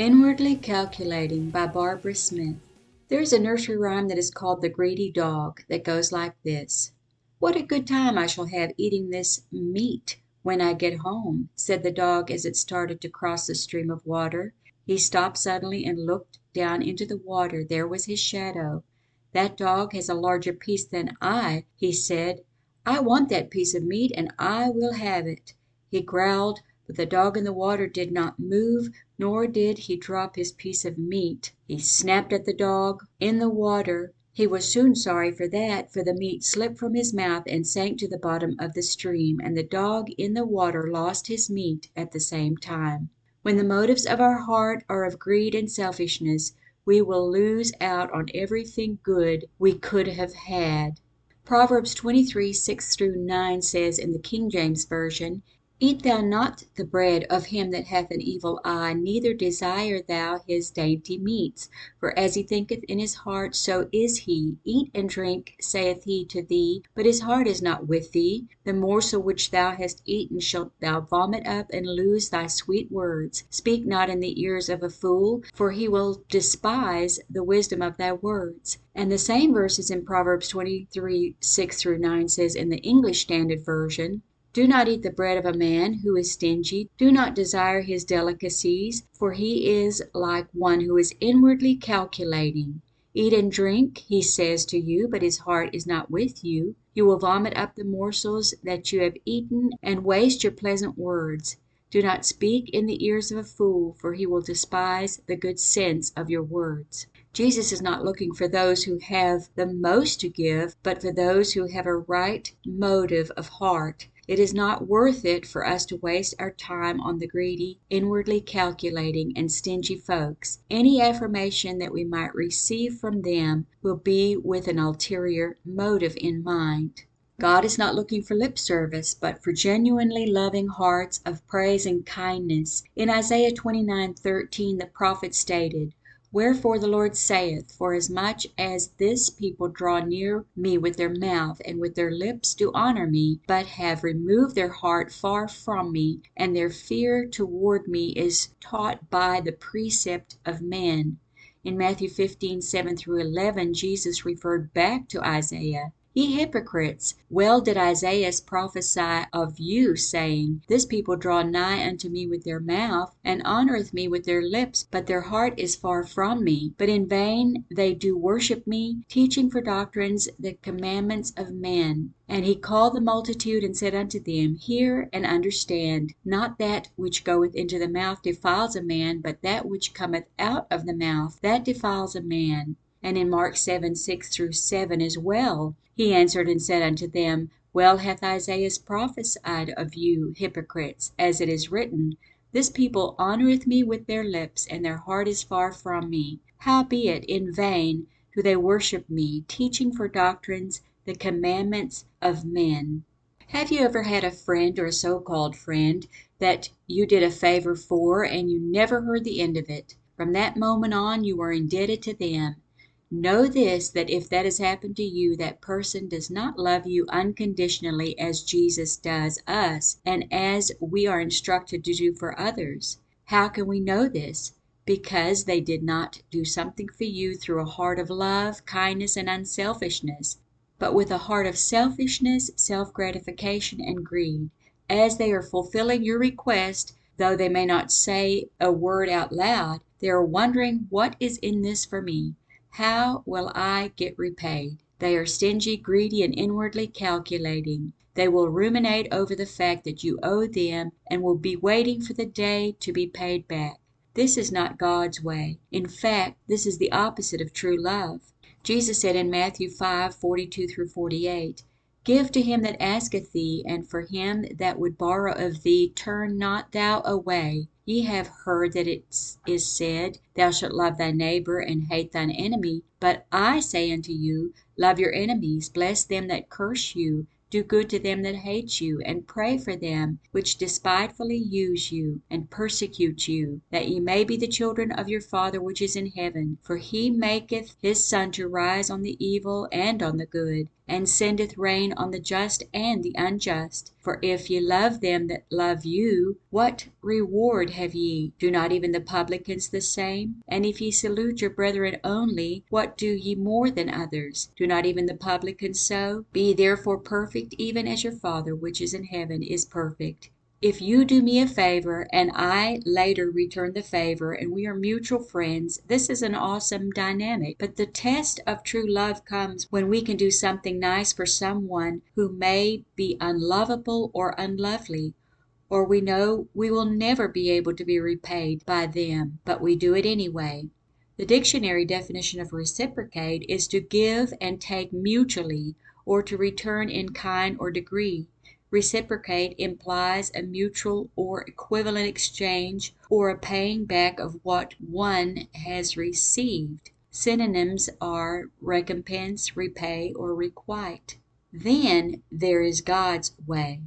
Inwardly Calculating by Barbara Smith. There is a nursery rhyme that is called The Greedy Dog that goes like this What a good time I shall have eating this meat when I get home, said the dog as it started to cross the stream of water. He stopped suddenly and looked down into the water. There was his shadow. That dog has a larger piece than I, he said. I want that piece of meat and I will have it. He growled, but the dog in the water did not move, nor did he drop his piece of meat. He snapped at the dog in the water. He was soon sorry for that, for the meat slipped from his mouth and sank to the bottom of the stream, and the dog in the water lost his meat at the same time. When the motives of our heart are of greed and selfishness, we will lose out on everything good we could have had. Proverbs 23 6 through 9 says in the King James Version, Eat thou not the bread of him that hath an evil eye, neither desire thou his dainty meats. For as he thinketh in his heart, so is he. Eat and drink, saith he to thee, but his heart is not with thee. The morsel which thou hast eaten shalt thou vomit up, and lose thy sweet words. Speak not in the ears of a fool, for he will despise the wisdom of thy words. And the same verses in Proverbs 23 6 through 9 says in the English Standard Version, do not eat the bread of a man who is stingy. Do not desire his delicacies, for he is like one who is inwardly calculating. Eat and drink, he says to you, but his heart is not with you. You will vomit up the morsels that you have eaten and waste your pleasant words. Do not speak in the ears of a fool, for he will despise the good sense of your words. Jesus is not looking for those who have the most to give, but for those who have a right motive of heart. It is not worth it for us to waste our time on the greedy, inwardly calculating, and stingy folks. Any affirmation that we might receive from them will be with an ulterior motive in mind. God is not looking for lip service, but for genuinely loving hearts of praise and kindness. In Isaiah 29:13 the prophet stated, Wherefore the Lord saith, Forasmuch as this people draw near me with their mouth, and with their lips do honor me, but have removed their heart far from me, and their fear toward me is taught by the precept of men. In Matthew 15:7 through 11 Jesus referred back to Isaiah. Ye hypocrites, well did Isaiah prophesy of you, saying, This people draw nigh unto me with their mouth, and honoureth me with their lips, but their heart is far from me. But in vain they do worship me, teaching for doctrines the commandments of men. And he called the multitude, and said unto them, Hear and understand. Not that which goeth into the mouth defiles a man, but that which cometh out of the mouth, that defiles a man. And in Mark 7 6 through 7 as well, he answered and said unto them, Well hath Isaiah prophesied of you, hypocrites, as it is written, This people honoureth me with their lips, and their heart is far from me. Howbeit in vain do they worship me, teaching for doctrines the commandments of men. Have you ever had a friend or a so called friend that you did a favor for, and you never heard the end of it? From that moment on you are indebted to them. Know this that if that has happened to you, that person does not love you unconditionally as Jesus does us, and as we are instructed to do for others. How can we know this? Because they did not do something for you through a heart of love, kindness, and unselfishness, but with a heart of selfishness, self gratification, and greed. As they are fulfilling your request, though they may not say a word out loud, they are wondering what is in this for me. How will I get repaid? They are stingy, greedy, and inwardly calculating. They will ruminate over the fact that you owe them, and will be waiting for the day to be paid back. This is not God's way. In fact, this is the opposite of true love. Jesus said in Matthew 5:42 48, Give to him that asketh thee, and for him that would borrow of thee turn not thou away. Ye have heard that it is said, Thou shalt love thy neighbor, and hate thine enemy. But I say unto you, Love your enemies, bless them that curse you, do good to them that hate you, and pray for them which despitefully use you, and persecute you, that ye may be the children of your Father which is in heaven. For he maketh his sun to rise on the evil and on the good, and sendeth rain on the just and the unjust. For if ye love them that love you, what reward have ye? Do not even the publicans the same? And if ye salute your brethren only, what do ye more than others? Do not even the publicans so? Be therefore perfect, even as your Father which is in heaven is perfect. If you do me a favor, and I later return the favor, and we are mutual friends, this is an awesome dynamic. But the test of true love comes when we can do something nice for someone who may be unlovable or unlovely, or we know we will never be able to be repaid by them, but we do it anyway. The dictionary definition of reciprocate is to give and take mutually, or to return in kind or degree. Reciprocate implies a mutual or equivalent exchange or a paying back of what one has received. Synonyms are recompense, repay, or requite. Then there is God's way.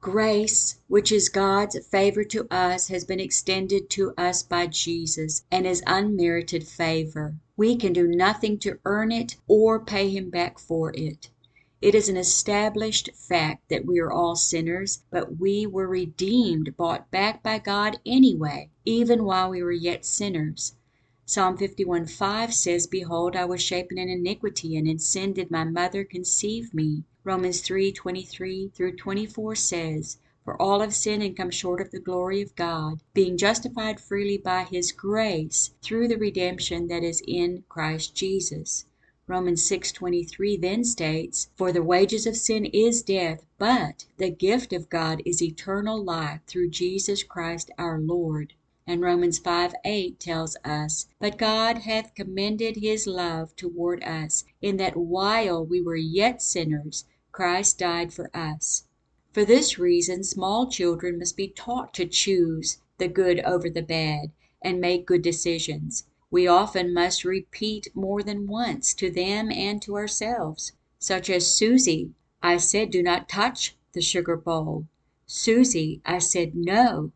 Grace, which is God's favor to us, has been extended to us by Jesus, and is unmerited favor. We can do nothing to earn it or pay Him back for it. It is an established fact that we are all sinners, but we were redeemed, bought back by God anyway, even while we were yet sinners. Psalm 51:5 says, Behold, I was shapen in iniquity, and in sin did my mother conceive me. Romans 3:23 through 24 says, For all have sinned and come short of the glory of God, being justified freely by his grace through the redemption that is in Christ Jesus. Romans 6:23 then states, For the wages of sin is death, but the gift of God is eternal life through Jesus Christ our Lord. And Romans 5:8 tells us, But God hath commended his love toward us, in that while we were yet sinners, Christ died for us. For this reason small children must be taught to choose the good over the bad, and make good decisions. We often must repeat more than once, to them and to ourselves, such as Susie, I said do not touch the sugar bowl. Susie, I said no.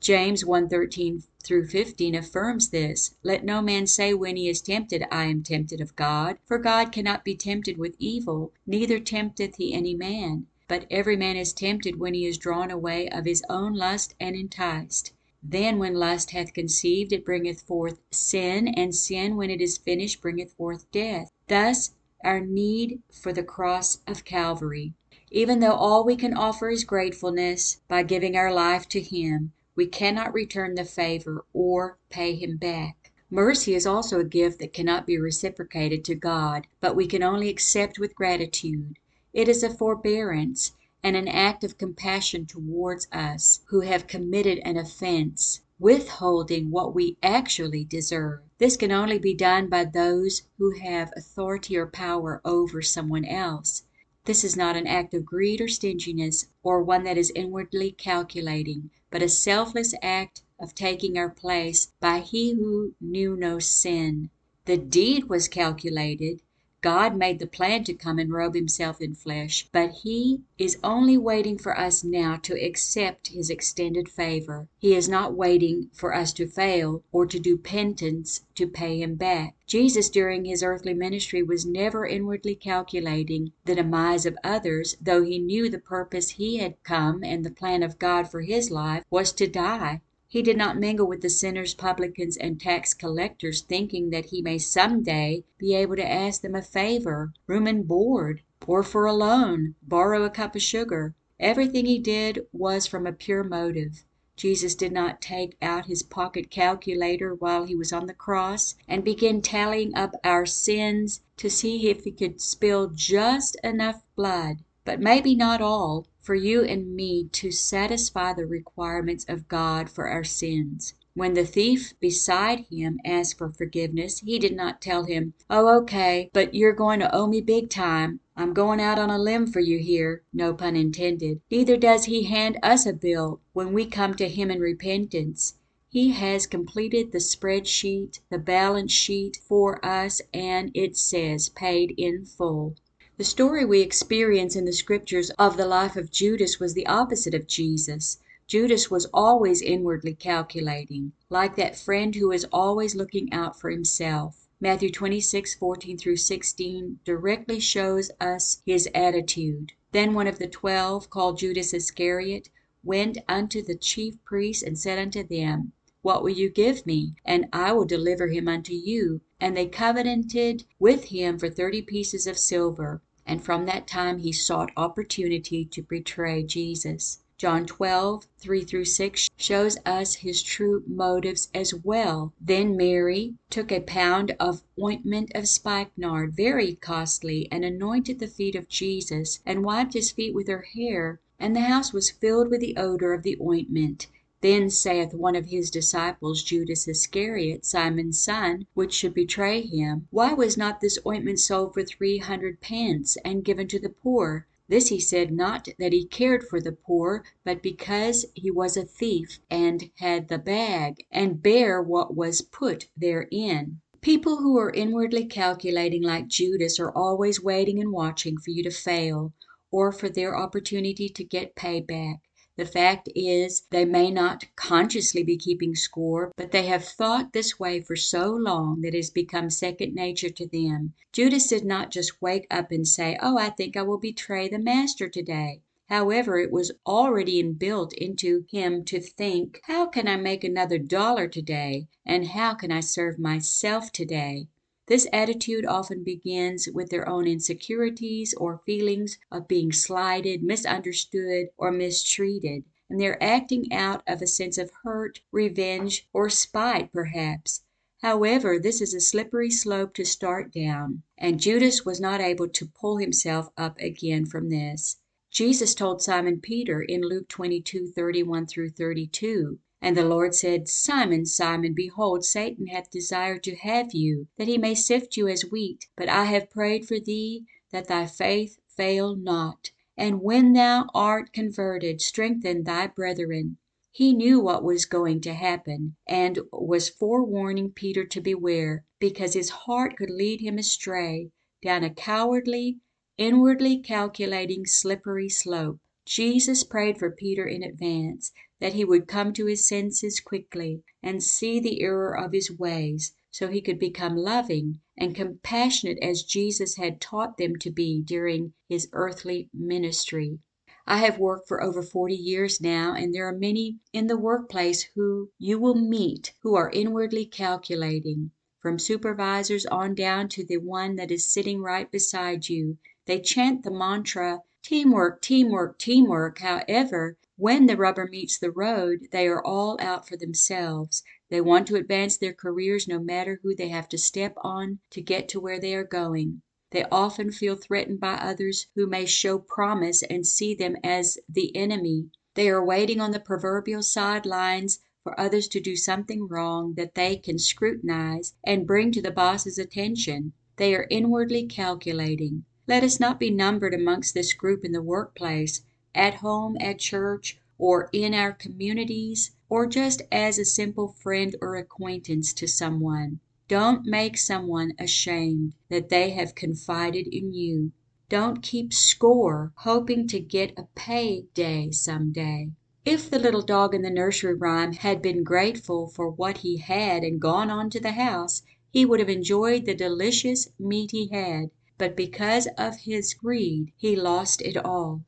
James 1:13 through 15 affirms this. Let no man say when he is tempted, I am tempted of God, for God cannot be tempted with evil, neither tempteth he any man. But every man is tempted when he is drawn away of his own lust and enticed. Then when lust hath conceived, it bringeth forth sin, and sin, when it is finished, bringeth forth death. Thus our need for the cross of Calvary. Even though all we can offer is gratefulness, by giving our life to Him, we cannot return the favor or pay Him back. Mercy is also a gift that cannot be reciprocated to God, but we can only accept with gratitude. It is a forbearance and an act of compassion towards us who have committed an offense, withholding what we actually deserve. This can only be done by those who have authority or power over someone else. This is not an act of greed or stinginess, or one that is inwardly calculating, but a selfless act of taking our place by He who knew no sin. The deed was calculated. God made the plan to come and robe himself in flesh, but he is only waiting for us now to accept his extended favor. He is not waiting for us to fail, or to do penance to pay him back. Jesus during his earthly ministry was never inwardly calculating the demise of others, though he knew the purpose he had come and the plan of God for his life was to die. He did not mingle with the sinners, publicans, and tax collectors, thinking that he may some day be able to ask them a favor, room and board, or for a loan, borrow a cup of sugar. Everything he did was from a pure motive. Jesus did not take out his pocket calculator while he was on the cross and begin tallying up our sins to see if he could spill just enough blood, but maybe not all, for you and me to satisfy the requirements of God for our sins. When the thief beside him asked for forgiveness, he did not tell him, "Oh, okay, but you're going to owe me big time. I'm going out on a limb for you here." No pun intended. Neither does he hand us a bill when we come to him in repentance. He has completed the spreadsheet, the balance sheet for us, and it says paid in full. The story we experience in the scriptures of the life of Judas was the opposite of Jesus. Judas was always inwardly calculating, like that friend who is always looking out for himself. Matthew 26:14 through 16 directly shows us his attitude. Then one of the twelve, called Judas Iscariot, went unto the chief priests and said unto them, What will you give me? And I will deliver him unto you. And they covenanted with him for thirty pieces of silver. And from that time he sought opportunity to betray Jesus. John 12, 3 through 6 shows us his true motives as well. Then Mary took a pound of ointment of spikenard, very costly, and anointed the feet of Jesus, and wiped his feet with her hair. And the house was filled with the odor of the ointment. Then saith one of his disciples, Judas Iscariot, Simon's son, which should betray him, Why was not this ointment sold for three hundred pence, and given to the poor? This he said not that he cared for the poor, but because he was a thief, and had the bag, and bare what was put therein. People who are inwardly calculating like Judas are always waiting and watching for you to fail, or for their opportunity to get payback. The fact is, they may not consciously be keeping score, but they have thought this way for so long that it has become second nature to them. Judas did not just wake up and say, "Oh, I think I will betray the Master today." However, it was already inbuilt into him to think, "How can I make another dollar today? And how can I serve myself today?" This attitude often begins with their own insecurities or feelings of being slighted, misunderstood, or mistreated, and they are acting out of a sense of hurt, revenge, or spite perhaps. However, this is a slippery slope to start down, and Judas was not able to pull himself up again from this. Jesus told Simon Peter in Luke 22:31 through 32, and the Lord said, Simon, Simon, behold, Satan hath desired to have you, that he may sift you as wheat. But I have prayed for thee, that thy faith fail not. And when thou art converted, strengthen thy brethren. He knew what was going to happen, and was forewarning Peter to beware, because his heart could lead him astray down a cowardly, inwardly calculating, slippery slope. Jesus prayed for Peter in advance, that he would come to his senses quickly, and see the error of his ways, so he could become loving and compassionate as Jesus had taught them to be during his earthly ministry. I have worked for over forty years now, and there are many in the workplace who you will meet who are inwardly calculating. From supervisors on down to the one that is sitting right beside you, they chant the mantra Teamwork, teamwork, teamwork. However, when the rubber meets the road, they are all out for themselves. They want to advance their careers no matter who they have to step on to get to where they are going. They often feel threatened by others who may show promise and see them as the enemy. They are waiting on the proverbial side lines for others to do something wrong that they can scrutinize and bring to the boss's attention. They are inwardly calculating. Let us not be numbered amongst this group in the workplace, at home, at church, or in our communities, or just as a simple friend or acquaintance to someone. Don't make someone ashamed that they have confided in you. Don't keep score, hoping to get a pay day some day. If the little dog in the nursery rhyme had been grateful for what he had and gone on to the house, he would have enjoyed the delicious meat he had but because of his greed he lost it all.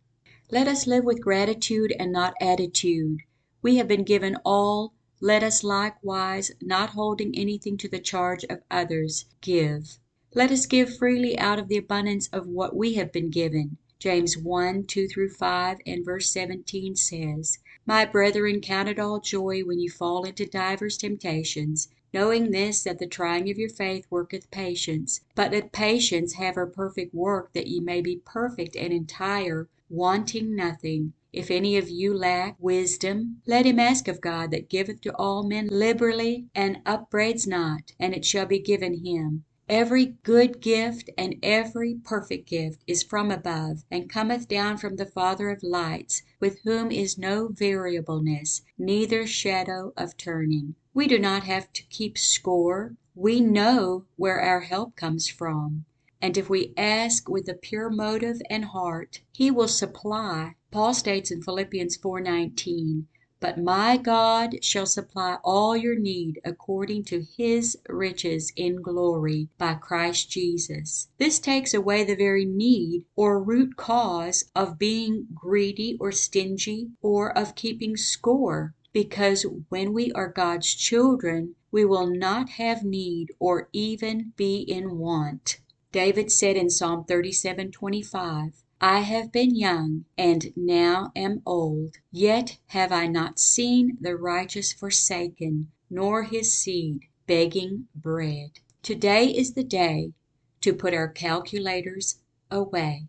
Let us live with gratitude and not attitude. We have been given all, let us likewise, not holding anything to the charge of others, give. Let us give freely out of the abundance of what we have been given. James 1 2 through 5 and verse 17 says, My brethren, count it all joy when you fall into divers temptations, knowing this, that the trying of your faith worketh patience. But let patience have her perfect work, that ye may be perfect and entire, wanting nothing. If any of you lack wisdom, let him ask of God that giveth to all men liberally, and upbraids not, and it shall be given him. Every good gift and every perfect gift is from above, and cometh down from the Father of lights, with whom is no variableness, neither shadow of turning. We do not have to keep score. We know where our help comes from. And if we ask with a pure motive and heart, He will supply. Paul states in Philippians 4:19, "But my God shall supply all your need according to his riches in glory by Christ Jesus." This takes away the very need or root cause of being greedy or stingy or of keeping score, because when we are God's children we will not have need or even be in want. David said in Psalm 37:25, I have been young, and now am old, yet have I not seen the righteous forsaken, nor his seed begging bread. Today is the day to put our calculators away.